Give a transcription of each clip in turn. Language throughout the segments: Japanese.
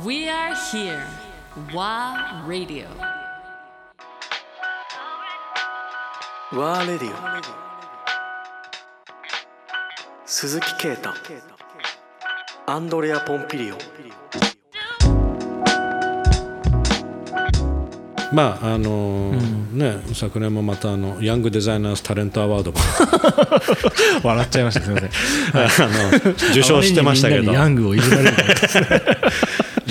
We are here. WA Radio. ワーレディオ鈴木啓太アンドレア・ポンピリオまああのーね昨年もまたあのヤングデザイナーズタレントアワードも。笑っちゃいました。すみません。あの受賞してましたけど。ヤングをいじられる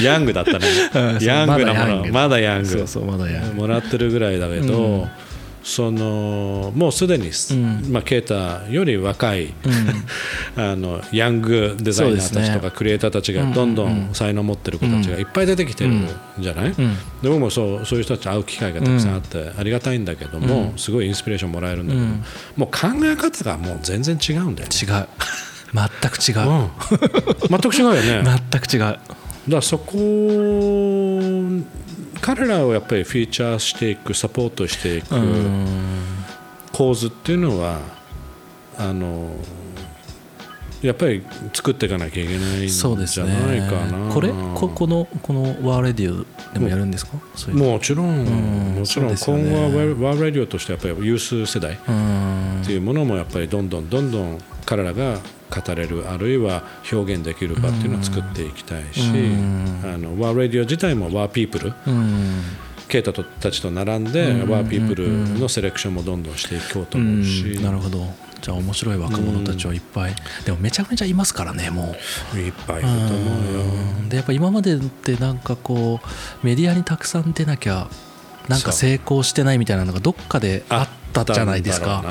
ヤングだったね。うんヤングなもの。ままだヤング。そうそうまだヤング。もらってるぐらいだけど、そのもうすでに、まあ、ケイタより若い、あのヤングデザイナーたちとかクリエイターたちがどんどん才能を持ってる子たちがいっぱい出てきてるん。じゃない、で僕もそうそういう人たちと会う機会がたくさんあってありがたいんだけども、すごいインスピレーションもらえるんだけど、もう考え方がもう全然違うんだよね。違う。全く違う、うん。全く違うよね。全く違うだからそこ彼らをやっぱりフィーチャーしていくサポートしていく構図っていうのはあのやっぱり作っていかなきゃいけないんじそうですゃないね。かな。これ？ここのこのワーレディオでもやるんですか、もちろん、もちろん、今後はワーラディオとしてやっぱりユース世代うんっていうものもやっぱりどんどんどんどん彼らが語れるあるいは表現できる場っていうのを作っていきたいし、あのワーラディオ自体もワーピープルうん。ケイタたちと並んで、ワーピープルのセレクションもどんどんしていこうと思うし、うん。なるほど。じゃあ面白い若者たちはいっぱい、でもめちゃめちゃいますからねもう。いっぱいいると思うよ。うん。でやっぱ今までってなんかこうメディアにたくさん出なきゃなんか成功してないみたいなのがどっかであったじゃないですか。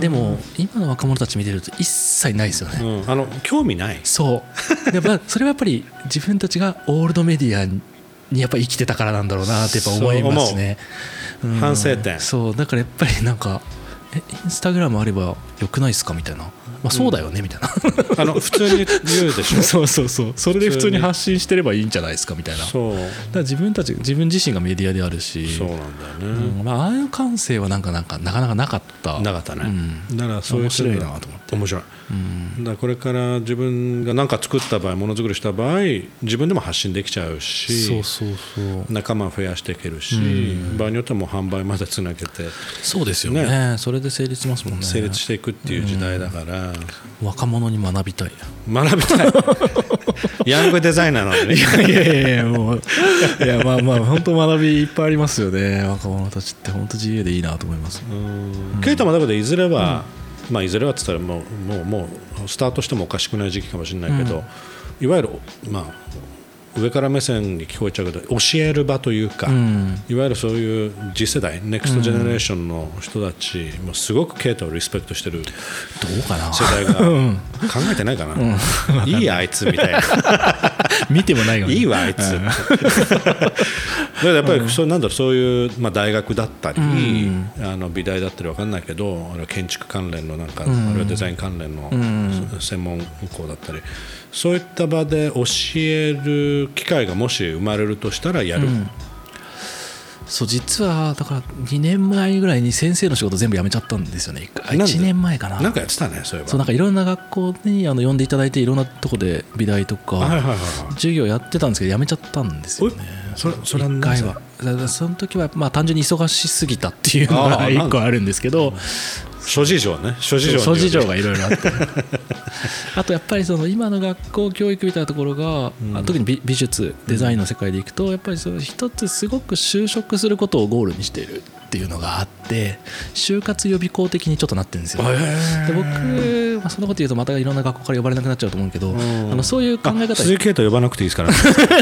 でも今の若者たち見てると一切ないですよね、うん、あの興味ない？そう。やっぱそれはやっぱり自分たちがオールドメディアにやっぱ生きてたからなんだろうなってやっぱ思いますね。うん。反省点。そう。だからやっぱりなんかえインスタグラムあればよくないですかみたいな、まあ、そうだよねみたいな。あの普通に言うでしょ。そうそうそう。それで普通に発信してればいいんじゃないですかみたいな。だかそうら自分たち自分自身がメディアであるし。そうなんだよね、うん。まあ、ああいう感性はなんかなんかなかなかなかった。なかったね、うん。だからそういう面白いなと思って。面白い、だからこれから自分が何か作った場合ものづくりした場合自分でも発信できちゃうしそうそうそう。仲間を増やしていけるし、場合によってはもう販売までつなげて。そうですよね。それで成立しますもんね。成立していくっていう時代だから、若者に学びたい。学びたい。ヤングデザイナーなのにね。いやいやいやもう。いやまあまあ本当学びいっぱいありますよね。若者たちって本当自由でいいなと思います。ケイタもだけどいずれは、まあいずれはっつったらもうもうもうスタートしてもおかしくない時期かもしれないけど、いわゆるまあ上から目線に聞こえちゃうけど教える場というか、ん。いわゆるそういう次世代ネクストジェネレーションの人たちもすごくケイタをリスペクトしてるどうかな？世代が 考えてないかな、いいやあいつみたいな。見てもないよね。いいわあいつ。だからやっぱりそうなんだそういう、まあ、大学だったり、あの美大だったり分かんないけど建築関連のなんか、あるいはデザイン関連の専門校だったりそういった場で教える機会がもし生まれるとしたらやる、そう実はだから2年前ぐらいに先生の仕事全部辞めちゃったんですよね。なんで？1年前かな。なんかやってたねそういえば。そうなんかいろんな学校にあの呼んでいただいていろんなとこで美大とか、授業やってたんですけど辞めちゃったんですよねそれそれは一回は。その時はまあ単純に忙しすぎたっていうのがあー一個あるんですけど諸事情ね。諸事情諸り事情がいろいろあって。あとやっぱりその今の学校教育みたいなところが、あ特に美美術デザインの世界でいくとやっぱりその一つすごく就職することをゴールにしているっていうのがあって就活予備校的にちょっとなってるんですよ。で僕、まあ、そんなこと言うとまたいろんな学校から呼ばれなくなっちゃうと思うけど、あのそういう考え方。鈴木ケイタ呼ばなくていいですから、ね、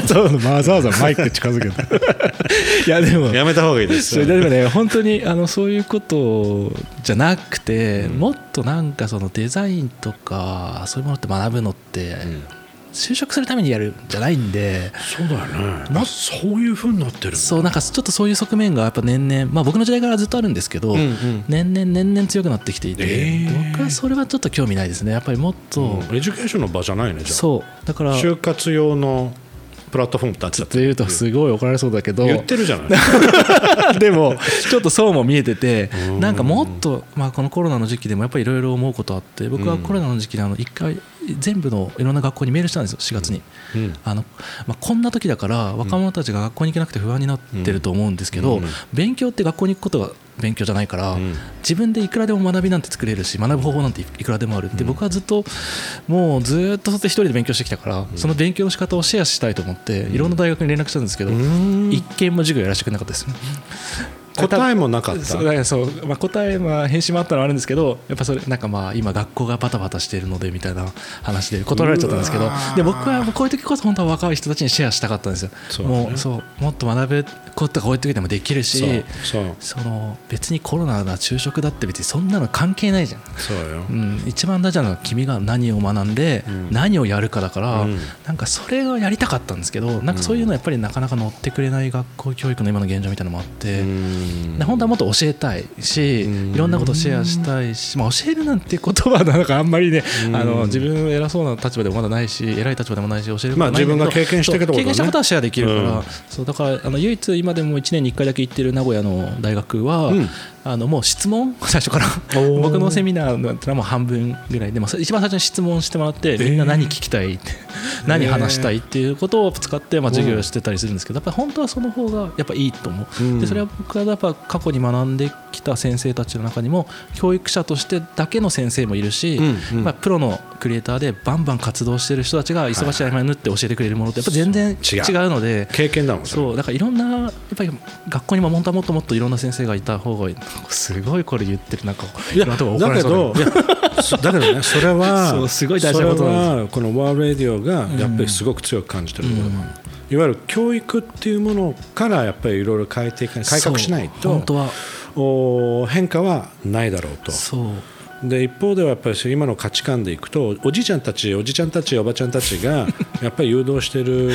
そうわざわざマイク近づけて。いやでもやめた方がいいです。でもね本当にあのそういうことじゃなくて、もっとなんかそのデザインとかそういうものって学ぶのって、就職するためにやるんじゃないんで。そうだよね。あそういうふうになってるそうなんかちょっとそういう側面がやっぱ年々、まあ、僕の時代からずっとあるんですけど、んうん。年々年々強くなってきていて、えー。僕はそれはちょっと興味ないですね。やっぱりもっと、エデュケーションの場じゃないねじゃあ。そう。だから就活用のプラットフォーム立っちゃっって。言うとすごい怒られそうだけど。言ってるじゃない。でも ちょっとそうも見えててなんかもっと、まあ、このコロナの時期でもやっぱりいろいろ思うことあって僕はコロナの時期であの一回全部のいろんな学校にメールしたんですよ4月に、うん。あのまあ、こんな時だから若者たちが学校に行けなくて不安になってると思うんですけど、うん。勉強って学校に行くことが勉強じゃないから、ん。自分でいくらでも学びなんて作れるし学ぶ方法なんていくらでもある。って、僕はずっともうずっと一人で勉強してきたから、その勉強の仕方をシェアしたいと思っていろんな大学に連絡したんですけど、一件も授業やらせてくれなかったですね。答えもなかった？そうそう、まあ、答えは返信もあったのはあるんですけどやっぱそれなんかまあ今学校がバタバタしているのでみたいな話で断られちゃったんですけどで僕はこういう時こそ本当は若い人たちにシェアしたかったんですよ。そうだね。もうそうもっと学ぶことがこういう時でもできるしその別にコロナだ就職だって別にそんなの関係ないじゃん。そうよ。うん、一番大事なのは君が何を学んで何をやるかだから、うん。なんかそれをやりたかったんですけどなんかそういうのやっぱりなかなか乗ってくれない学校教育の今の現状みたいなのもあって、うん。で本当はもっと教えたいしいろんなことをシェアしたいし、まあ、教えるなんて言葉はなんかあんまりねあの自分偉そうな立場でもまだないし偉い立場でもないし教えるまあ自分が経験したけどそう経験したことはシェアできるから、うん。そうだからあの唯一今でも1年に1回だけ行ってる名古屋の大学は、うんあのもう質問？最初から。僕のセミナーのはもう半分ぐらい。でも一番最初に質問してもらってみんな何聞きたい？って、何話したい？っていうことを使ってまあ授業をしてたりするんですけどやっぱり本当はその方がやっぱいいと思う、うん。でそれは僕はやっぱ過去に学んできた先生たちの中にも教育者としてだけの先生もいるし、うんうん。まあ、プロのクリエイターでバンバン活動してる人たちが忙しい合間に縫って教えてくれるものってやっぱ全然違違ううので。経験だもんそうだからいろんなやっぱり学校にも本当はもっともっといろんな先生がいた方がいい。すごいこれ言ってるなんかいやろんなとこ怒らだけれそうど。いやそだけどね それはすごい大事なことなこのワーレディオがやっぱりすごく強く感じてるとこいわゆる教育っていうものからやっぱりいろいろ変えていかない改革しないそう本当とは。お変化はないだろうと。で一方ではやっぱり今の価値観でいくとおじいちゃんたちおじちゃんたちおばちゃんたちが やっぱり誘導してる、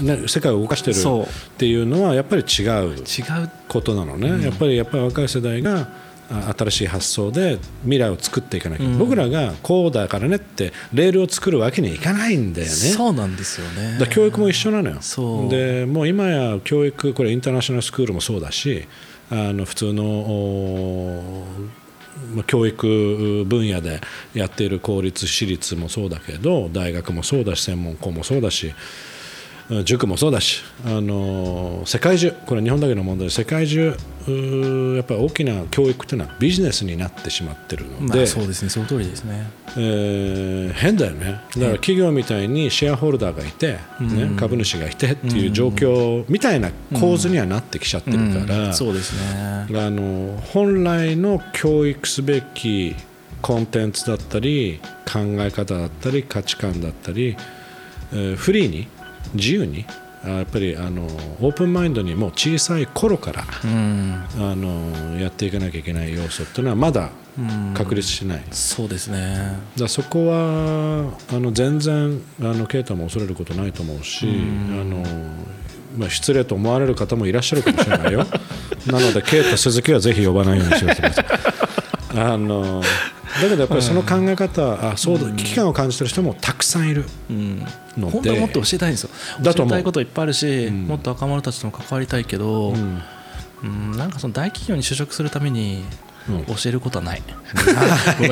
ね、世界を動かしてるそう。っていうのはやっぱり違う違う。ことなのね、やっぱりやっぱり若い世代があ新しい発想で未来を作っていかなきゃ、僕らがこうだからねってレールを作るわけにはいかないんだよね。そうなんですよね。だ教育も一緒なのよ。そう。でもう今や教育これインターナショナルスクールもそうだしあの普通の教育分野でやっている公立私立もそうだけど大学もそうだし専門校もそうだしうん塾もそうだし、あの世界中これ日本だけの問題で世界中やっぱり大きな教育というのはビジネスになってしまってるので、まあそうですね。その通りですね。えー変だよね。だから企業みたいにシェアホルダーがいて、ね株主がいてっていう状況みたいな構図にはなってきちゃってるから、そうですね。あの本来の教育すべきコンテンツだったり考え方だったり価値観だったり、えーフリーに自由にあやっぱりあのオープンマインドにもう小さい頃からうん。あのやっていかなきゃいけない要素っていうのはまだ確立しない。そうですね。だそこはあの全然あのケイタも恐れることないと思うし、あのまあ、失礼と思われる方もいらっしゃるかもしれないよ。なのでケイタ鈴木はぜひ呼ばないようにしてくださいあのだけどやっぱりその考え方、あそうだ危機感を感じてる人もたくさんいるうん。ので。本当はもっと教えたいんですよ。だと教えたいこといっぱいあるし、もっと若者たちとも関わりたいけど、ん。うんなんかその大企業に就職するためにうん。教えることはない、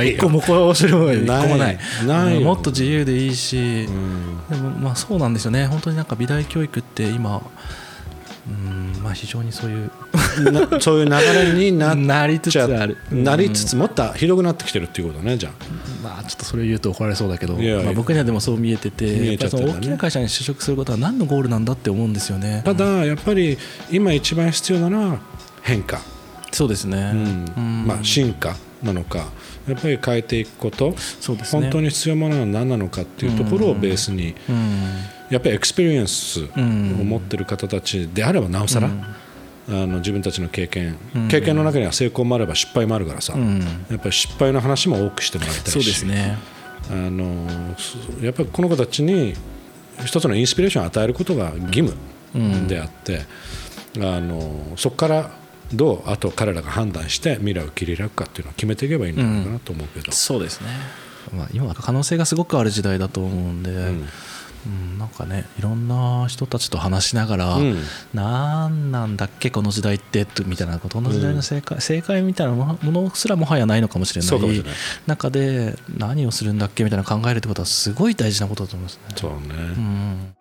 一個もこう教えることは一個もない。ないうんもっと自由でいいし、うん。でもまあそうなんですよね。本当になんか美大教育って今うんまあ非常にそういうな そういう流れになりつつある。なりつつもっとひどくなってきてるっていうことねじゃあ。まあちょっとそれを言うと怒られそうだけど。まあ、僕にはでもそう見えてて大きな会社に就職することは何のゴールなんだって思うんですよね。ただやっぱり今一番必要なのは変化。そうですね、うん。うん。まあ、進化なのか。やっぱり変えていくこと、そうですね。本当に必要なものは何なのかっていうところをベースに、うん。やっぱりエクスペリエンスをん。持ってる方たちであればなおさら、あの自分たちの経験、経験の中には成功もあれば失敗もあるからさ、うん。やっぱり失敗の話も多くしてもらいたいし。そうですね。あのやっぱりこの子たちに一つのインスピレーションを与えることが義務であって、あのそこからどうあと彼らが判断して未来を切り開くかっていうのを決めていけばいいんじゃないかなと思うけど、そうですね、まあ、今は可能性がすごくある時代だと思うんで、うん、なんかねいろんな人たちと話しながら、うん。なんなんだっけこの時代ってとみたいなこの時代の正解,、正解みたいなものすらもはやないのかもしれない。そうかもしれない。中で何をするんだっけみたいな考えるってことはすごい大事なことだと思いますね。そうね、うん